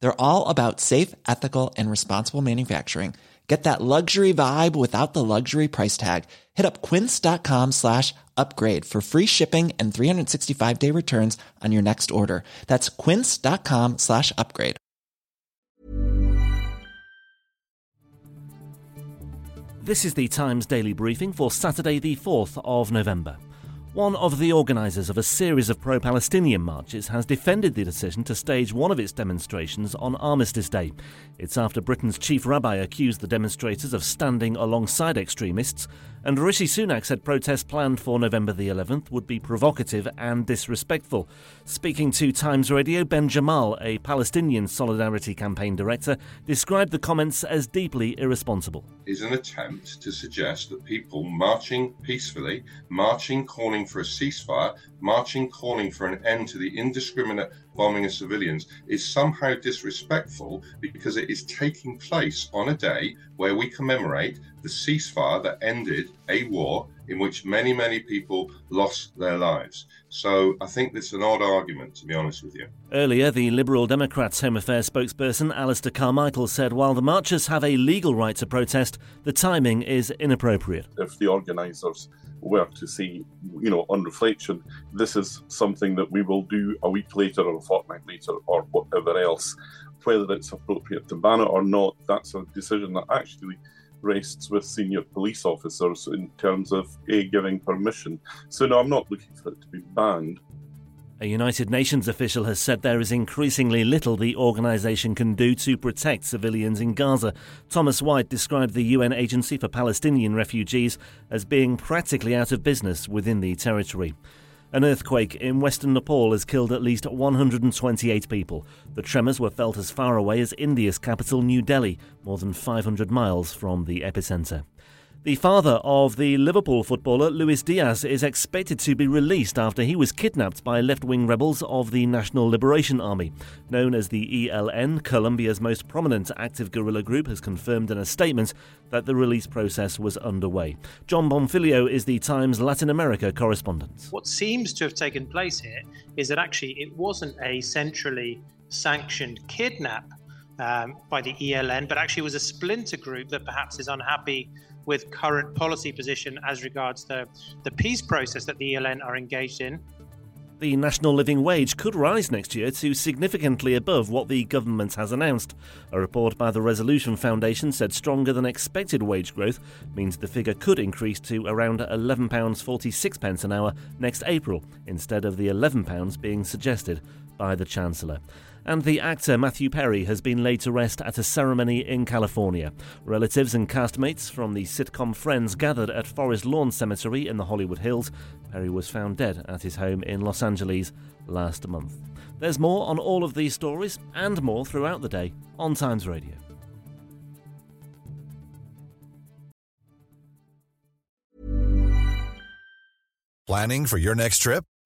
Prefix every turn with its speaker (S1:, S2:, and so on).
S1: They're all about safe, ethical, and responsible manufacturing. Get that luxury vibe without the luxury price tag. Hit up quince.com slash upgrade for free shipping and 365 day returns on your next order. That's quince.com slash upgrade.
S2: This is the Times Daily Briefing for Saturday, the 4th of November. One of the organisers of a series of pro Palestinian marches has defended the decision to stage one of its demonstrations on Armistice Day. It's after Britain's chief rabbi accused the demonstrators of standing alongside extremists and Rishi Sunak said protests planned for November the 11th would be provocative and disrespectful. Speaking to Times Radio, Ben Jamal, a Palestinian Solidarity Campaign director, described the comments as deeply irresponsible.
S3: Is an attempt to suggest that people marching peacefully, marching calling for a ceasefire, marching calling for an end to the indiscriminate bombing of civilians is somehow disrespectful because it is taking place on a day where we commemorate the ceasefire that ended a war in which many, many people lost their lives. So I think it's an odd argument, to be honest with you.
S2: Earlier, the Liberal Democrats Home Affairs spokesperson Alistair Carmichael said while the marchers have a legal right to protest, the timing is inappropriate.
S4: If the organisers were to say, you know, on reflection, this is something that we will do a week later or a fortnight later or whatever else. Whether it's appropriate to ban it or not, that's a decision that actually rests with senior police officers in terms of a giving permission. So no, I'm not looking for it to be banned.
S2: A United Nations official has said there is increasingly little the organisation can do to protect civilians in Gaza. Thomas White described the UN Agency for Palestinian Refugees as being practically out of business within the territory. An earthquake in western Nepal has killed at least 128 people. The tremors were felt as far away as India's capital, New Delhi, more than 500 miles from the epicentre. The father of the Liverpool footballer Luis Diaz is expected to be released after he was kidnapped by left wing rebels of the National Liberation Army. Known as the ELN, Colombia's most prominent active guerrilla group has confirmed in a statement that the release process was underway. John Bonfilio is the Times Latin America correspondent.
S5: What seems to have taken place here is that actually it wasn't a centrally sanctioned kidnap um, by the ELN, but actually was a splinter group that perhaps is unhappy with current policy position as regards the, the peace process that the ELN are engaged in.
S2: The national living wage could rise next year to significantly above what the government has announced. A report by the Resolution Foundation said stronger than expected wage growth means the figure could increase to around £11.46 an hour next April, instead of the £11 being suggested by the Chancellor and the actor Matthew Perry has been laid to rest at a ceremony in California. Relatives and castmates from the sitcom Friends gathered at Forest Lawn Cemetery in the Hollywood Hills. Perry was found dead at his home in Los Angeles last month. There's more on all of these stories and more throughout the day on Times Radio.
S6: Planning for your next trip?